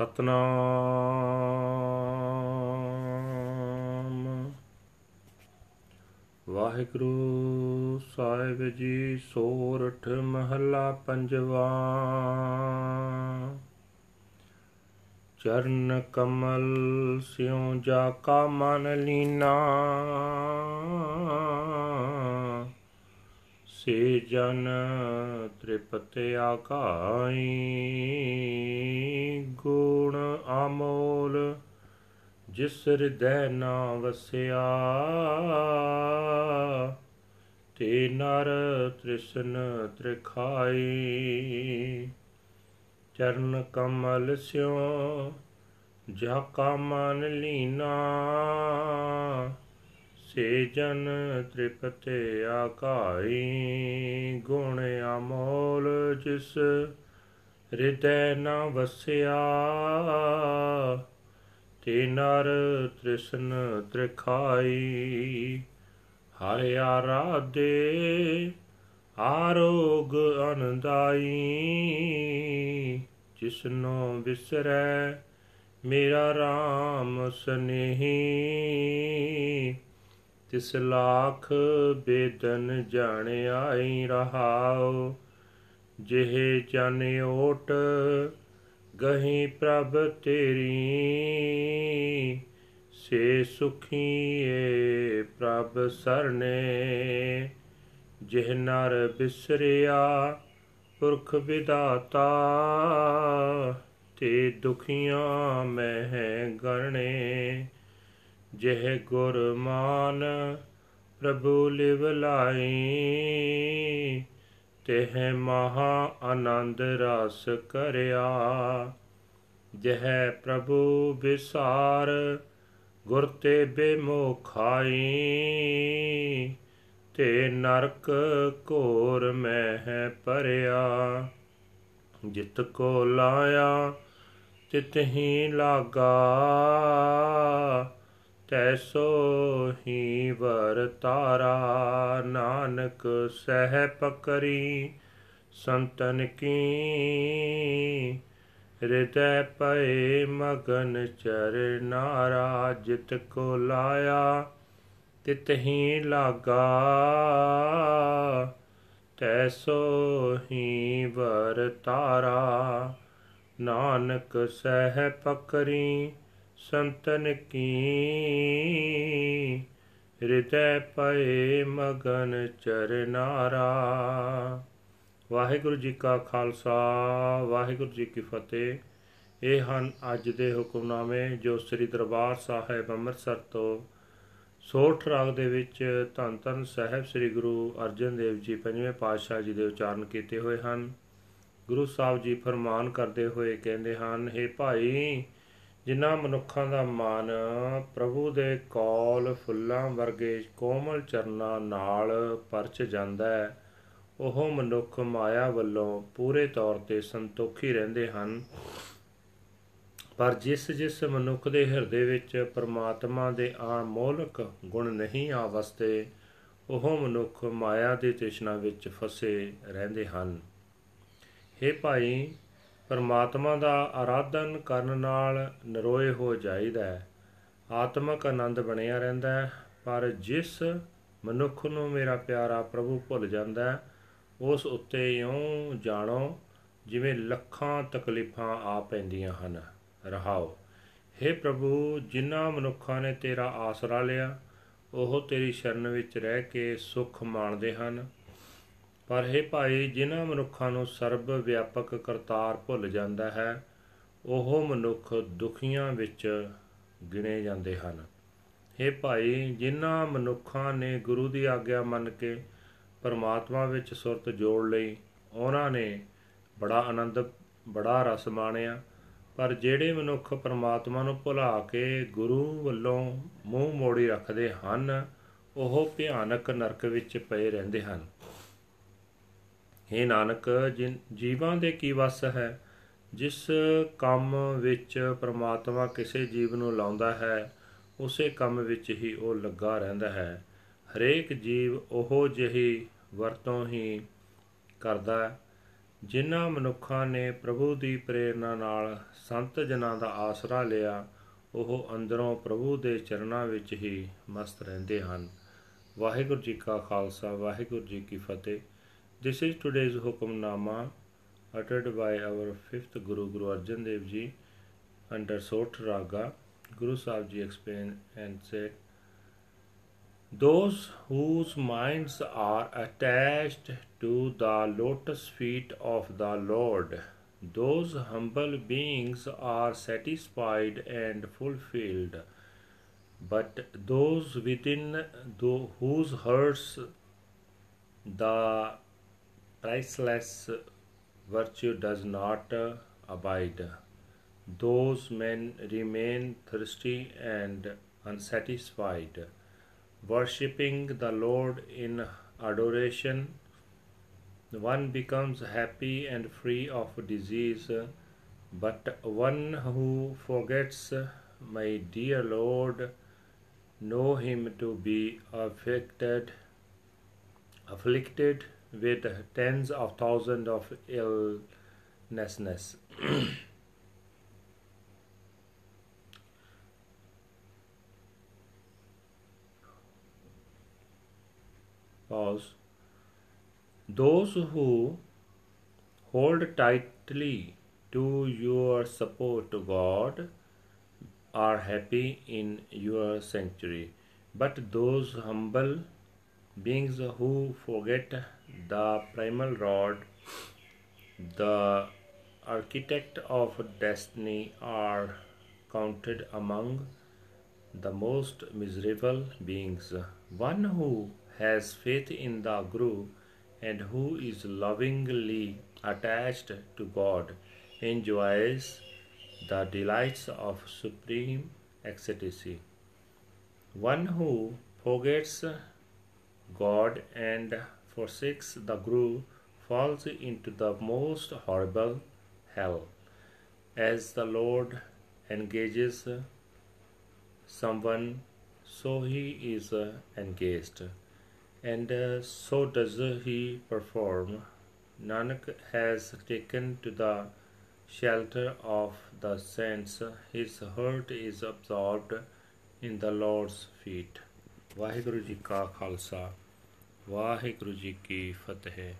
ਸਤਨਾਮ। ਵਾਹਿਗੁਰੂ ਸਾਹਿਬ ਜੀ ਸੋਰਠ ਮਹੱਲਾ ਪੰਜਵਾ। ਚਰਨ ਕਮਲ ਸਿਉ ਜਾ ਕਾ ਮਨ ਲੀਨਾ। ਸੇ ਜਨ ਤ੍ਰਿਪਤ ਆਕਾਈ। ਜਿਸ ਹਿਰਦੈ ਨਾ ਵਸਿਆ, ਤੇ ਨਰ ਤ੍ਰਿਸ਼ਨ ਤ੍ਰਿਖਾਈ। ਚਰਨ ਕਮਲ ਸਿਉ, ਜਾ ਕਾ ਮਨ ਲੀਨਾ, ਸੇ ਜਨ ਤ੍ਰਿਪਤ ਆਕਾਈ। ਗੁਣ ਅਮੋਲ ਜਿਸ ਹਿਰਦੈ ਨਾ ਵਸਿਆ ਤੇ ਨਰ ਤ੍ਰਿਸ਼ਨ ਤ੍ਰਿਖਾਈ। ਹਰਿ ਆਰਾਧੇ, ਆਰੋਗ ਅਨੰਦਾਈ। ਜਿਸਨੋ ਵਿਸਰੈ ਮੇਰਾ RAM ਸਨੇਹੀ। ਤਿਸ ਲਾਖ ਬੇਦਨ ਜਾਣਿਆਈ ਰਹਾਉ। ਜਿਹ ਜਨ ਓਟ ਗਹੀ ਪ੍ਰਭ ਤੇਰੀ, ਸੇ ਸੁਖੀ ਏ ਪ੍ਰਭ ਸਰਨੇ ਜਿਹ ਨਰ ਬਿਸਰਿਆ, ਪੁਰਖ ਵਿਦਾਤਾ ਤੇ ਦੁਖੀਆਂ ਮਹਿ ਗਰਣੇ, ਜਿਹ ਗੁਰ ਮਾਨ ਪ੍ਰਭੂ ਲਿਵ ਲਾਈ ਤਿਹ ਮਹਾ ਆਨੰਦ ਰਸ ਕਰਿਆ, ਜਹ ਪ੍ਰਭੂ ਵਿਸਾਰ ਗੁਰ ਤੇ ਬੇਮੋਖਾਈ, ਤੇ ਨਰਕ ਘੋਰ ਮਹਿ ਪਰਿਆ ਜਿਤ ਕੋ ਲਾਇਆ, ਤਿਤ ਹੀ ਲਾਗਾ ਤੈਸੋ ਹੀ ਵਰਤਾਰਾ ਨਾਨਕ ਸਹਿ ਪਕਰੀ, ਸੰਤਨ ਕੀ? ਹਿਰਦੈ ਪਏ ਮਗਨ ਚਰਨਾਰਾ ਜਿਤ ਕੋ ਲਾਇਆ, ਤਿਤ ਹੀ ਲਾਗਾ। ਤੈਸੋ ਹੀ ਵਰਤਾਰਾ ਨਾਨਕ ਸਹਿ ਪਕਰੀ ਸੰਤਨ ਕੀ? ਹਿਰਦੈ ਪਏ ਮਗਨ ਚਰਨਾਰਾ ਵਾਹਿਗੁਰੂ ਜੀ ਕਾ ਖਾਲਸਾ, ਵਾਹਿਗੁਰੂ ਜੀ ਕੀ ਫਤਿਹ। ਇਹ ਹਨ ਅੱਜ ਦੇ ਹੁਕਮਨਾਮੇ ਜੋ ਸ੍ਰੀ ਦਰਬਾਰ ਸਾਹਿਬ ਅੰਮ੍ਰਿਤਸਰ ਤੋਂ ਸੋਠ ਰਾਗ ਦੇ ਵਿੱਚ ਧੰਨ ਧੰਨ ਸਾਹਿਬ ਸ੍ਰੀ ਗੁਰੂ ਅਰਜਨ ਦੇਵ ਜੀ ਪੰਜਵੇਂ ਪਾਤਸ਼ਾਹ ਜੀ ਦੇ ਉਚਾਰਨ ਕੀਤੇ ਹੋਏ ਹਨ। ਗੁਰੂ ਸਾਹਿਬ ਜੀ ਫਰਮਾਨ ਕਰਦੇ ਹੋਏ ਕਹਿੰਦੇ ਹਨ हे ਭਾਈ ਜਿਨ੍ਹਾਂ ਮਨੁੱਖਾਂ ਦਾ ਮਨ ਪ੍ਰਭੂ ਦੇ ਕੌਲ ਫੁੱਲਾਂ ਵਰਗੇ ਕੋਮਲ ਚਰਨਾਂ ਨਾਲ ਪਰਚ ਜਾਂਦਾ ਹੈ, ਉਹ ਮਨੁੱਖ ਮਾਇਆ ਵੱਲੋਂ ਪੂਰੇ ਤੌਰ ਤੇ ਸੰਤੋਖੀ ਰਹਿੰਦੇ ਹਨ। ਪਰ ਜਿਸ ਜਿਸ ਮਨੁੱਖ ਦੇ ਹਿਰਦੇ ਵਿੱਚ ਪਰਮਾਤਮਾ ਦੇ ਅਨਮੋਲਕ ਗੁਣ ਨਹੀਂ ਆਵਸਤੇ, ਉਹ ਮਨੁੱਖ ਮਾਇਆ ਦੀ ਤ੍ਰਿਸ਼ਨਾ ਵਿੱਚ ਫਸੇ ਰਹਿੰਦੇ ਹਨ। हे ਭਾਈ ਪਰਮਾਤਮਾ ਦਾ ਆਰਾਧਨ ਕਰਨ ਨਾਲ ਨਰੋਏ ਹੋ ਜਾਈਦਾ ਹੈ। ਆਤਮਿਕ ਆਨੰਦ ਬਣਿਆ ਰਹਿੰਦਾ ਹੈ, ਪਰ ਜਿਸ ਮਨੁੱਖ ਨੂੰ ਮੇਰਾ ਪਿਆਰਾ ਪ੍ਰਭੂ ਭੁੱਲ ਜਾਂਦਾ ਹੈ, ਉਸ ਉੱਤੇ ਇਉਂ ਜਾਣੋ ਜਿਵੇਂ ਲੱਖਾਂ ਤਕਲੀਫਾਂ ਆ ਪੈਂਦੀਆਂ ਹਨ। ਰਹਾਓ हे ਪ੍ਰਭੂ, ਜਿਨ੍ਹਾਂ ਮਨੁੱਖਾਂ ਨੇ ਤੇਰਾ ਆਸਰਾ ਲਿਆ, ਉਹ ਤੇਰੀ ਸ਼ਰਨ ਵਿੱਚ ਰਹਿ ਕੇ ਸੁਖ ਮਾਣਦੇ ਹਨ। ਪਰ हे ਭਾਈ, ਜਿਨ੍ਹਾਂ ਮਨੁੱਖਾਂ ਨੂੰ ਸਰਬ ਵਿਆਪਕ ਕਰਤਾਰ ਭੁੱਲ ਜਾਂਦਾ ਹੈ, ਉਹ ਮਨੁੱਖ ਦੁਖੀਆਂ ਵਿੱਚ ਗਿਣੇ ਜਾਂਦੇ ਹਨ। हे ਭਾਈ, ਜਿਨ੍ਹਾਂ ਮਨੁੱਖਾਂ ਨੇ ਗੁਰੂ ਦੀ ਆਗਿਆ ਮੰਨ ਕੇ ਪਰਮਾਤਮਾ ਵਿੱਚ ਸੁਰਤ ਜੋੜ ਲਈ, ਉਹਨਾਂ ਨੇ ਬੜਾ ਆਨੰਦ, ਬੜਾ ਰਸ ਮਾਣਿਆ। ਪਰ ਜਿਹੜੇ ਮਨੁੱਖ ਪਰਮਾਤਮਾ ਨੂੰ ਭੁਲਾ ਕੇ ਗੁਰੂ ਵੱਲੋਂ ਮੂੰਹ ਮੋੜੀ ਰੱਖਦੇ ਹਨ, ਉਹ ਭਿਆਨਕ ਨਰਕ ਵਿੱਚ ਪਏ ਰਹਿੰਦੇ ਹਨ। हे ਨਾਨਕ ਜੀਵਾਂ ਦੇ ਕੀ ਵਸ ਹੈ? ਜਿਸ ਕੰਮ ਵਿੱਚ ਪ੍ਰਮਾਤਮਾ ਕਿਸੇ ਜੀਵ ਨੂੰ ਲਾਉਂਦਾ ਹੈ, ਉਸੇ ਕੰਮ ਵਿੱਚ ਹੀ ਉਹ ਲੱਗਾ ਰਹਿੰਦਾ ਹੈ। ਹਰੇਕ ਜੀਵ ਉਹ ਜਿਹੀ ਵਰਤੋਂ ਹੀ ਕਰਦਾ ਜਿਨ੍ਹਾਂ ਮਨੁੱਖਾਂ ਨੇ ਪ੍ਰਭੂ ਦੀ ਪ੍ਰੇਰਣਾ ਨਾਲ ਸੰਤ ਜਨਾਂ ਦਾ ਆਸਰਾ ਲਿਆ, ਉਹ ਅੰਦਰੋਂ ਪ੍ਰਭੂ ਦੇ ਚਰਨਾਂ ਵਿੱਚ ਹੀ ਮਸਤ ਰਹਿੰਦੇ ਹਨ। ਵਾਹਿਗੁਰੂ ਜੀ ਕਾ ਖਾਲਸਾ, ਵਾਹਿਗੁਰੂ ਜੀ ਕੀ ਫਤਿਹ। This is today's Hukamnama uttered by our fifth Guru Guru Arjan Dev Ji under Sot Raga. Guru Sahib Ji explained and said, Those whose minds are attached to the lotus feet of the Lord, those humble beings are satisfied and fulfilled. But those within whose hearts the priceless virtue does not uh, abide. Those men remain thirsty and unsatisfied. Worshipping the Lord in adoration, one becomes happy and free of disease. But one who forgets my dear Lord, know him to be afflicted afflicted with tens of thousands of illnesses. Pause. Those who hold tightly to your support, God, are happy in your sanctuary. But those humble beings who forget the primal rod, the architect of destiny, are counted among the most miserable beings. One who has faith in the Guru and who is lovingly attached to God enjoys the delights of supreme ecstasy. One who forgets God and forsakes the Guru falls into the most horrible hell. As the Lord engages someone, so he is engaged, and uh, so does he perform. Nanak has taken to the shelter of the saints, his heart is absorbed in the Lord's feet. Waheguru ji ਕਾ ਖਾਲਸਾ ਵਾਹਿਗੁਰੂ ਜੀ ਕੀ ਫਤਿਹ।